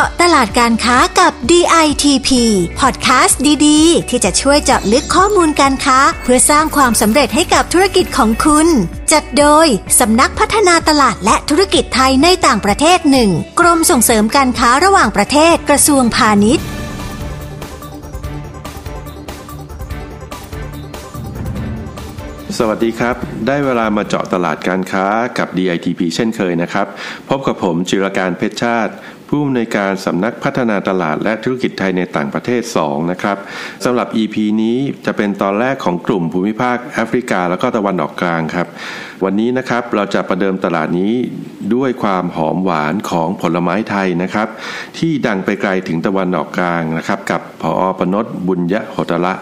าะตลาดการค้ากับ DITP พอดแคสต์ดีๆ ที่จะช่วยเจาะลึกข้อมูลการค้า เพื่อสร้างความสำเร็จให้กับธุรกิจของคุณ จัดโดยสำนักพัฒนาตลาดและธุรกิจไทยในต่างประเทศหนึ่งกรมส่งเสริมการค้าระหว่างประเทศกระทรวงพาณิชย์สวัสดีครับ ได้เวลามาเจาะตลาดการค้ากับ DITP เช่นเคยนะครับ พบกับผมจิรการเพชรชาติ ผู้อำนวยการสำนักพัฒนาตลาดและธุรกิจไทยในต่างประเทศ 2 นะครับสำหรับ EP นี้จะเป็นตอนแรกของกลุ่มภูมิภาคแอฟริกา แล้วก็ตะวันออกกลางครับ วันนี้นะครับเราจะประเดิมตลาดนี้ด้วยความหอมหวานของผลไม้ไทยนะครับ ที่ดังไปไกลถึงตะวันออกกลางนะครับ กับพอปนดบุญยะโหตละ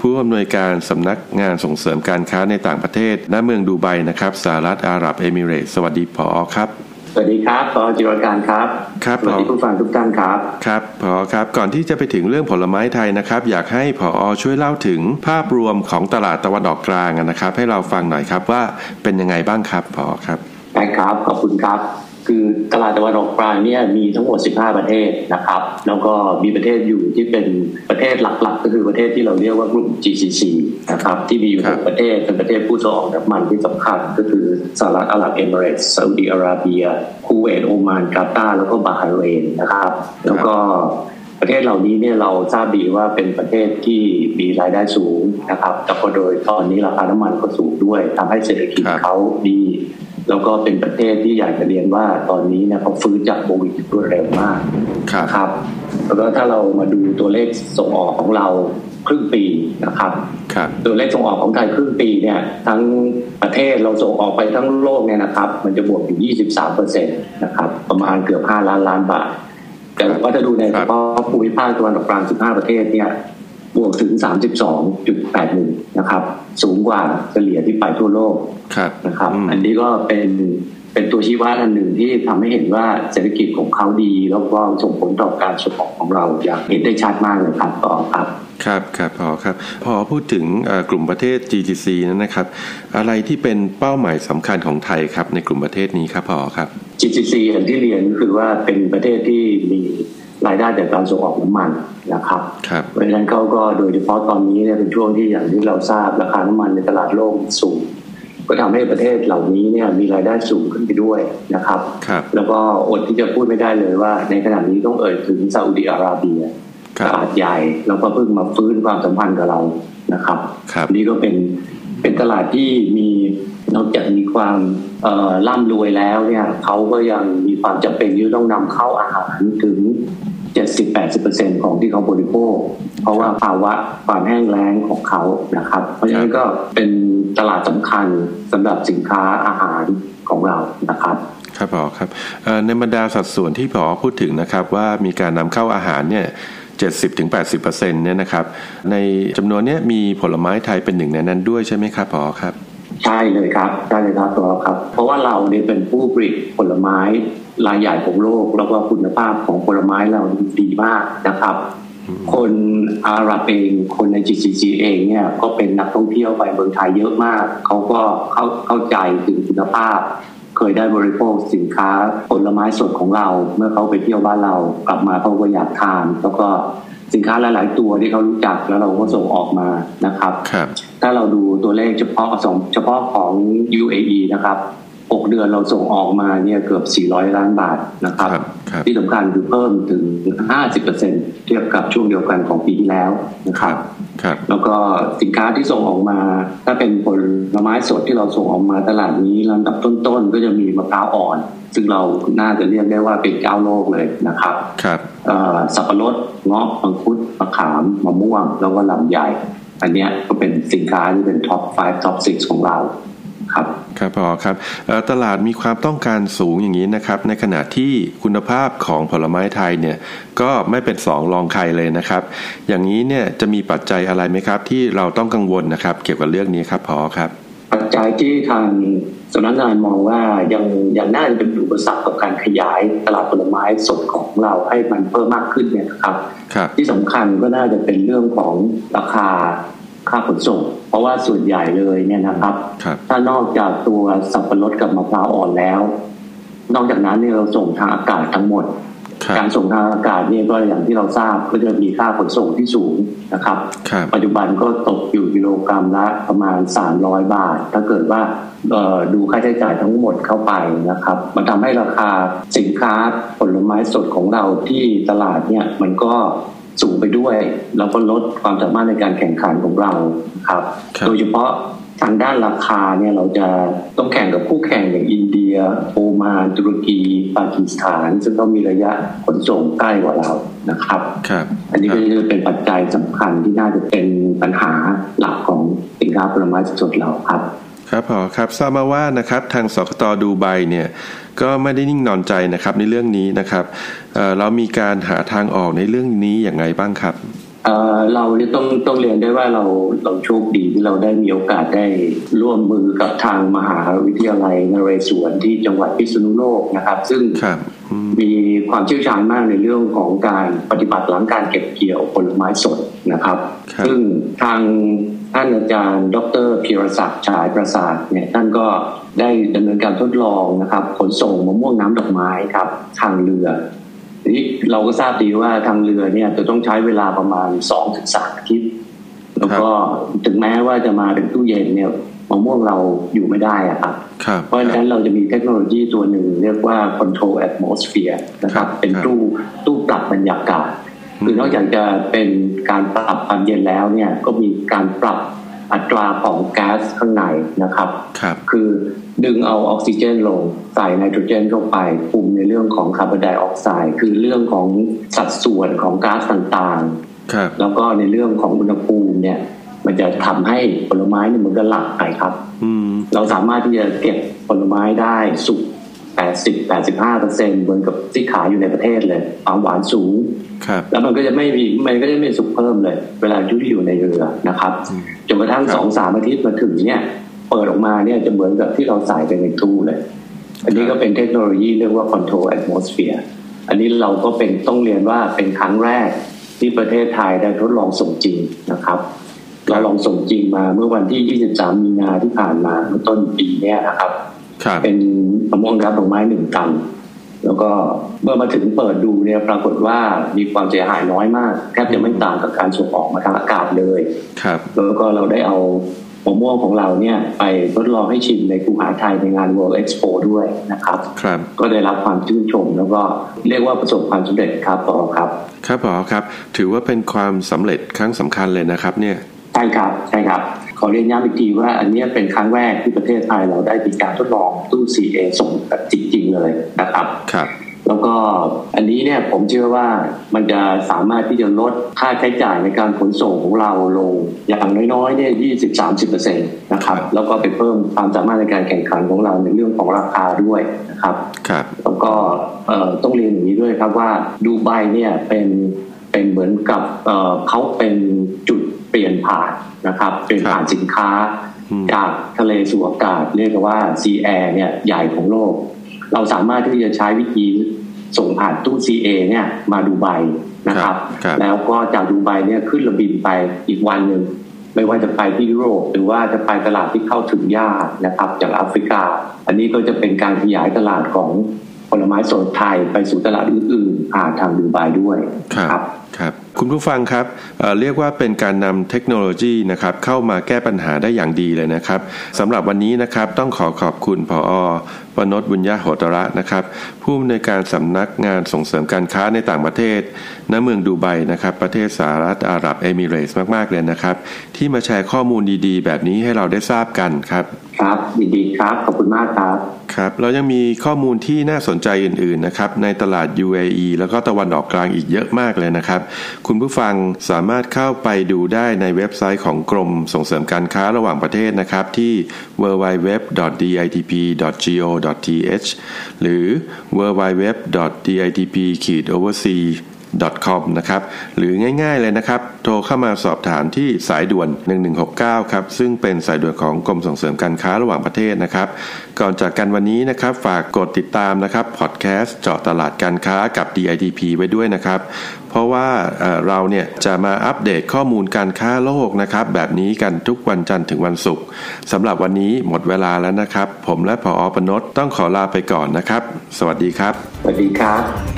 ผู้อำนวยการสำนักงานส่งเสริมการค้าในต่างประเทศณเมืองดูไบนะครับสหรัฐอาหรับเอมิเรตสวัสดีพอครับ วัสดีครับปอจิรการครับ ครับสวัสดีผอผู้ฟังทุกท่านครับ ครับพอครับ ก่อนที่จะไปถึงเรื่องผลไม้ไทยนะครับ อยากให้พอช่วยเล่าถึงภาพรวมของตลาดตะวันออกกลางนะครับ ให้เราฟังหน่อยครับว่าเป็นยังไงบ้างครับพอครับได้ครับ ขอบคุณครับ คือตลาดตะวันออกกลางเนี่ยมีทั้งหมด 15 ประเทศนะครับ แล้วก็มีประเทศอยู่ที่เป็นประเทศหลักๆ ก็คือประเทศที่เราเรียกว่ากลุ่ม GCC นะครับที่มีอยู่ครัหกประเทศเป็นประเทศผู้ส่งออกน้ำมันที่สำคัญ ก็คือสหรัฐอาหรับเอมิเรตส์ซาอุดิอาระเบียคูเวตโอมานกาตาร์แล้วก็บาห์เรนนะครับ แล้วก็ประเทศเหล่านี้เนี่ยเราทราบดีว่าเป็นประเทศที่มีรายได้สูงนะครับแต่ก็โดยตอนนี้ราคาน้ำมันก็สูงด้วยทำให้เศรษฐกิจเขาดี แล้วก็เป็นประเทศที่อยากจะเรียนว่าตอนนี้เนี่ยเขาฟื้นจากโควิดรวดเร็วมากครับนะครับแล้วก็ถ้าเรามาดูตัวเลขส่งออกของเราครึ่งปีนะครับครับตัวเลขส่งออกของไทยครึ่งปีเนี่ยทั้งประเทศเราส่งออกไปทั้งโลกเนี่ยนะครับ มันจะบวกอยู่ 23เปอร์เซ็นต์นะครับประมาณเกือบ 5 ล้านล้านบาท แต่ว่าจะดูในคเฉรับพาะภูมิภาคตะวันออกกลาง 15 ประเทศเนี่ย บวกถึง 32.81นะครับ สูงกว่าเฉลี่ยที่ไปทั่วโลกครับนะครับอืมอันนี้ก็เป็นเป็นตัวชี้วัดอันหนึ่งที่ทำให้เห็นว่าเศรษฐกิจของเขาดี แล้วก็ส่งผลต่อการส่งออกของเราอย่างเห็นได้ชัดมากเลยครับต่อครับครับครับพอครับพอพูดถึงเอ่อกลุ่มประเทศ GTC นั้นนะครับ อะไรที่เป็นเป้าหมายสำคัญของไทยครับในกลุ่มประเทศนี้ครับพอครับ GCC อย่างที่เรียนก็คือว่าเป็นประเทศที่มี รายได้จากการส่งออกน้ำมันนะครับครับเพราะฉะนั้นเขาก็โดยเฉพาะตอนนี้เนี่ยเป็นช่วงที่อย่างที่เราทราบราคาน้ำมันในตลาดโลกสูง ก็ทำให้ประเทศเหล่านี้เนี่ยมีรายได้สูงขึ้นไปด้วยนะครับครับแล้วก็อดที่จะพูดไม่ได้เลยว่า ในขณะนี้ต้องเอ่ยถึงซาอุดิอาระเบียครัตบลาดใหญ่แล้วก็เพิ่งมาฟื้นความสัมพันธ์กับเรานะครับครับนี่ก็เป็นเป็นตลาดที่มีนอกจากมีความเอ่อร่ำรวยแล้วเนี่ยเขาก็ยังมีความจำเป็นที่ต้องนำเข้าอาหารถึง 70-80%ของที่เขาบริโภค เพราะว่าภาวะความแห้งแล้งของเขานะครับ เพราะฉะนั้นก็เป็นตลาดสำคัญสำหรับสินค้าอาหารของเรานะครับครับพอครับเอ่อในบรรดาสัดส่วนที่พอพูดถึงนะครับว่ามีการนำเข้าอาหารเนี่ย70-80%เนี่ยนะครับ ในจำนวนเนี้ยมีผลไม้ไทยเป็นหนึ่งในนั้นด้วยใช่ไหมครับพอครับใช่เลยครับใช่เลยครับตัวครับ เพราะว่าเราเนี่ยเป็นผู้ผลิตผลไม้ รายใหญ่ของโลก แล้วก็คุณภาพของผลไม้เราดีมากนะครับ คนอาหรับเองคนใน GCC เองเนี่ยก็เป็นนักท่องเที่ยวไปเมืองไทยเยอะมากเขาก็เข้าเข้าใจถึงคุณภาพ เคยได้บริโภคสินค้าผลไม้สดของเรา เมื่อเขาไปเที่ยวบ้านเรากลับมาเขาก็อยากทานแล้วก็สินค้าหลาย ๆ ตัวที่เขารู้จักแล้วเราก็ส่งออกมานะครับครับถ้าเราดูตัวเลขเฉพาะสองเฉพาะของ UAE นะครับ 6 เดือนเราส่งออกมาเนี่ยเกือบ 400 ล้านบาทนะครับครับครับที่สำคัญคือเพิ่มถึง 50%เทียบกับช่วงเดียวกันของปีที่แล้วนะคครัรับบครับแล้วก็สินค้าที่ส่งออกมา ถ้าเป็นผลไม้สดที่เราส่งออกมาตลาดนี้ลำดับต้นๆ ก็จะมีมะพร้าวอ่อน ซึ่งเราน่าจะเรียกได้ว่าเป็นเจ้าโลกเลยนะครับครับเอ่อสับปะรดเงาะมังคุดมะขามมะม่วง แล้วก็ลำไยอันเนี้ยก็เป็นสินค้าที่เป็นท็อป 5 ท็อป 6 ของเรา ครับครับพอครับเอ่อตลาดมีความต้องการสูงอย่างนี้นะครับ ในขณะที่คุณภาพของผลไม้ไทยเนี่ยก็ไม่เป็นสองรองใครเลยนะครับ อย่างนี้เนี่ยจะมีปัจจัยอะไรไหมครับ ที่เราต้องกังวลนะครับ เกี่ยวกับเรื่องนี้ครับพอครับ ปัจจัยที่ทางสำนักงานมองว่ายังยังน่าจะเป็นอุปสรรคกับการขยายตลาดผลไม้สดของเราให้มันเพิ่มมากขึ้นเนี่ยนะครับครับที่สำคัญก็น่าจะเป็นเรื่องของราคา ค่าขนส่ง เพราะว่าส่วนใหญ่เลยเนี่ยนะครับครับ ถ้านอกจากตัวสับปะรดกับมะพร้าวอ่อนแล้ว นอกจากนั้นเนี่ยเราส่งทางอากาศทั้งหมด การส่งทางอากาศเนี่ยก็อย่างที่เราทราบก็จะมีค่าขนส่งที่สูงนะครับครับปัจจุบันก็ตกอยู่กิโลกรัมละประมาณ 300 บาท ถ้าเกิดว่าเอ่อดูค่าใช้จ่ายทั้งหมดเข้าไปนะครับ มันทำให้ราคาสินค้าผลไม้สดของเราที่ตลาดเนี่ยมันก็ สูงไปด้วย แล้วก็ลดความสามารถในการแข่งขันของเราครับครับ โดยเฉพาะทางด้านราคาเนี่ยเราจะต้องแข่งกับคู่แข่งอย่างอินเดีย โอมานตุรกีปากีสถาน ซึ่งก็มีระยะขนส่งใกล้กว่าเรานะครับครับ อันนี้ก็จะเป็นปัจจัยสำคัญที่น่าจะเป็นปัญหาหลักของสินค้าผลไม้สดเราครับ ครับพอครับทราบมาว่านะครับทางสกตดูไบเนี่ยก็ไม่ได้นิ่งนอนใจนะครับในเรื่องนี้นะครับเอ่อเรามีการหาทางออกในเรื่องนี้อย่างไรบ้างครับเอ่อเราเนี่ยต้องต้องเรียนได้ว่าเราเราโชคดีที่เราได้มีโอกาสได้ร่วมมือกับทางมหาวิทยาลัยนเรศวรที่จังหวัดพิษณุโลกนะครับ ซึ่งครับอื มมีความเชี่ยวชาญมากในเรื่องของการปฏิบัติหลังการเก็บเกี่ยวผลไม้สดนะครับครับซึ่งทางท่านอาจารย์ ดรพีรศักดิ์ฉายประสาทเนี่ยท่านก็ได้ดำเนินการทดลองนะครับ ขนส่งมะม่วงน้ำดอกไม้ครับทางเรือทีนี้เราก็ทราบดีว่าทางเรือเนี่ยจะต้องใช้เวลาประมาณ2อถึงสอาทิตย์แล้วก็ถึงแม้ว่าจะมาเป็นตู้เย็นเนี่ย มะม่วงเราอยู่ไม่ได้อะครับครับ เพราะฉะนั้นเราจะมีเทคโนโลยีตัวหนึ่งเรียกว่า control atmosphere นะครับครับ เป็นตู้ตู้ปรับบรรยากาศ คือนอกจากจะเป็นการปรับความเย็นแล้วเนี่ยก็มีการปรับอัตราของแก๊สข้างในนะครับครับ คือดึงเอาออกซิเจนลงใส่ไนโตรเจนเข้าไปคุมในเรื่องของคาร์บอนไดออกไซด์คือเรื่องของสัดส่วนของก๊าซต่างครับๆแล้วก็ในเรื่องของอุณหภูมิเนี่ย มันจะทำให้ผลไม้เนี่ยมันก็หลับไปครับ อืมเราสามารถที่จะเก็บผลไม้ได้สุก80 85เปอร์เซ็นต์เหมือนกับที่ขายอยู่ในประเทศเลยความหวานสูงครับแล้วมันก็จะไม่มีมันก็จะไม่สุกเพิ่มเลย เวลาที่อยู่ในเรือนะครับจนกระทั่งครับสองสามอาทิตย์มาถึงเนี่ยเปิดออกมาเนี่ยจะเหมือนกับที่เราใส่ไปในตู้เลย อันนี้ก็เป็นเทคโนโลยีเรียกว่า control atmosphere อันนี้เราก็เป็นต้องเรียนว่าเป็นครั้งแรกที่ประเทศไทยได้ทดลองส่งจริงนะครับ เราลองส่งจริงมาเมื่อวันที่ 23 มีนาที่ผ่านมาเมื่อต้นปีเนี่ยนะครับครับ เป็นมะม่วงรับดอกไม้หนึ่งตัน แล้วก็เมื่อมาถึงเปิดดูเนี่ยปรากฏว่ามีความเสียหายน้อยมากแทบจะไม่ต่างกับการส่งออกมาทางอากาศเลยครับแล้วก็เราได้เอามะม่วงของเราเนี่ยไปทดลองให้ชิมในคูหาไทยในงาน World Expo ด้วยนะครับครับ ก็ได้รับความชื่นชมแล้วก็เรียกว่าประสบความสำเร็จครับปอครับ ครับพอครับ ถือว่าเป็นความสำเร็จครั้งสำคัญเลยนะครับเนี่ยใช่ครับใช่ครับ ขอเรียนย้ำอีกทีว่าอันเนี้ยเป็นครั้งแรกที่ประเทศไทยเราได้มีการทดลองตู้ CA ส่งแบบจริงๆเลยนะครับครับแล้วก็อันนี้เนี่ยผมเชื่อว่ามันจะสามารถที่จะลดค่าใช้จ่ายในการขนส่งของเราลง อย่างน้อยๆเนี่ย20-30%นะครับครับ แล้วก็ไปเพิ่มความสามารถในการแข่งขันของเราในเรื่องของราคาด้วยนะครับครับแล้วก็เอ่อต้องเรียนอย่างนี้ด้วยครับว่าดูไบเนี่ยเป็นเป็นเหมือนกับเอ่อเขาเป็นจุด เปลี่ยนผ่านนะครับเปลี่ยนผ่านสินค้าอืมจากทะเลสู่อากาศเรียกว่า Sea Air เนี่ยใหญ่ของโลก เราสามารถที่จะใช้วิธีส่งผ่านตู้ CA เนี่ยมาดูไบนะครับครับแล้วก็จากดูไบเนี่ยขึ้นระบินไปอีกวันหนึ่งไม่ว่าจะไปที่ยุโรปหรือว่าจะไปตลาดที่เข้าถึงยากนะครับจากแอฟริกา อันนี้ก็จะเป็นการขยายตลาดของผลไม้สดไทยไปสู่ตลาดอื่นๆผ่านทางดูไบด้วยครับครับ คุณผู้ฟังครับเเรียกว่าเป็นการนำเทคโนโลยีนะครับเข้ามาแก้ปัญหาได้อย่างดีเลยนะครับสำหรับวันนี้นะครับต้องขอขอบคุณผอปนดบุญญาโหตระนะครับ ผู้อำนวยการสำนักงานส่งเสริมการค้าในต่างประเทศ ณเมืองดูไบนะครับ ประเทศสหรัฐอาหรับเอมิเรส์มาก ๆ เลยนะครับ ที่มาแชร์ข้อมูลดีๆ แบบนี้ให้เราได้ทราบกันครับ ครับดีครับ ขอบคุณมากครับ ครับเรายังมีข้อมูลที่น่าสนใจอื่นๆนะครับในตลาด UAE แล้วก็ตะวันออกกลางอีกเยอะมากเลยนะครับ คุณผู้ฟังสามารถเข้าไปดูได้ในเว็บไซต์ของกรมส่งเสริมการค้าระหว่างประเทศนะครับที่ www.ditp.go.th หรือ www.ditp-oversea com นะครับหรือง่ายๆเลยนะครับ โทรเข้ามาสอบถามที่สายด่วน 1169 ครับ ซึ่งเป็นสายด่วนของกรมส่งเสริมการค้าระหว่างประเทศนะครับ ก่อนจากกันวันนี้นะครับ ฝากกดติดตามนะครับพอดแคสต์เจาะตลาดการค้ากับ DITP ไว้ด้วยนะครับ เพราะว่าเราเนี่ยจะมาอัปเดตข้อมูลการค้าโลกนะครับ แบบนี้กันทุกวันจันทร์ถึงวันศุกร์สำหรับวันนี้หมดเวลาแล้วนะครับ ผมและผอปนดต้องขอลาไปก่อนนะครับ สวัสดีครับ สวัสดีครับ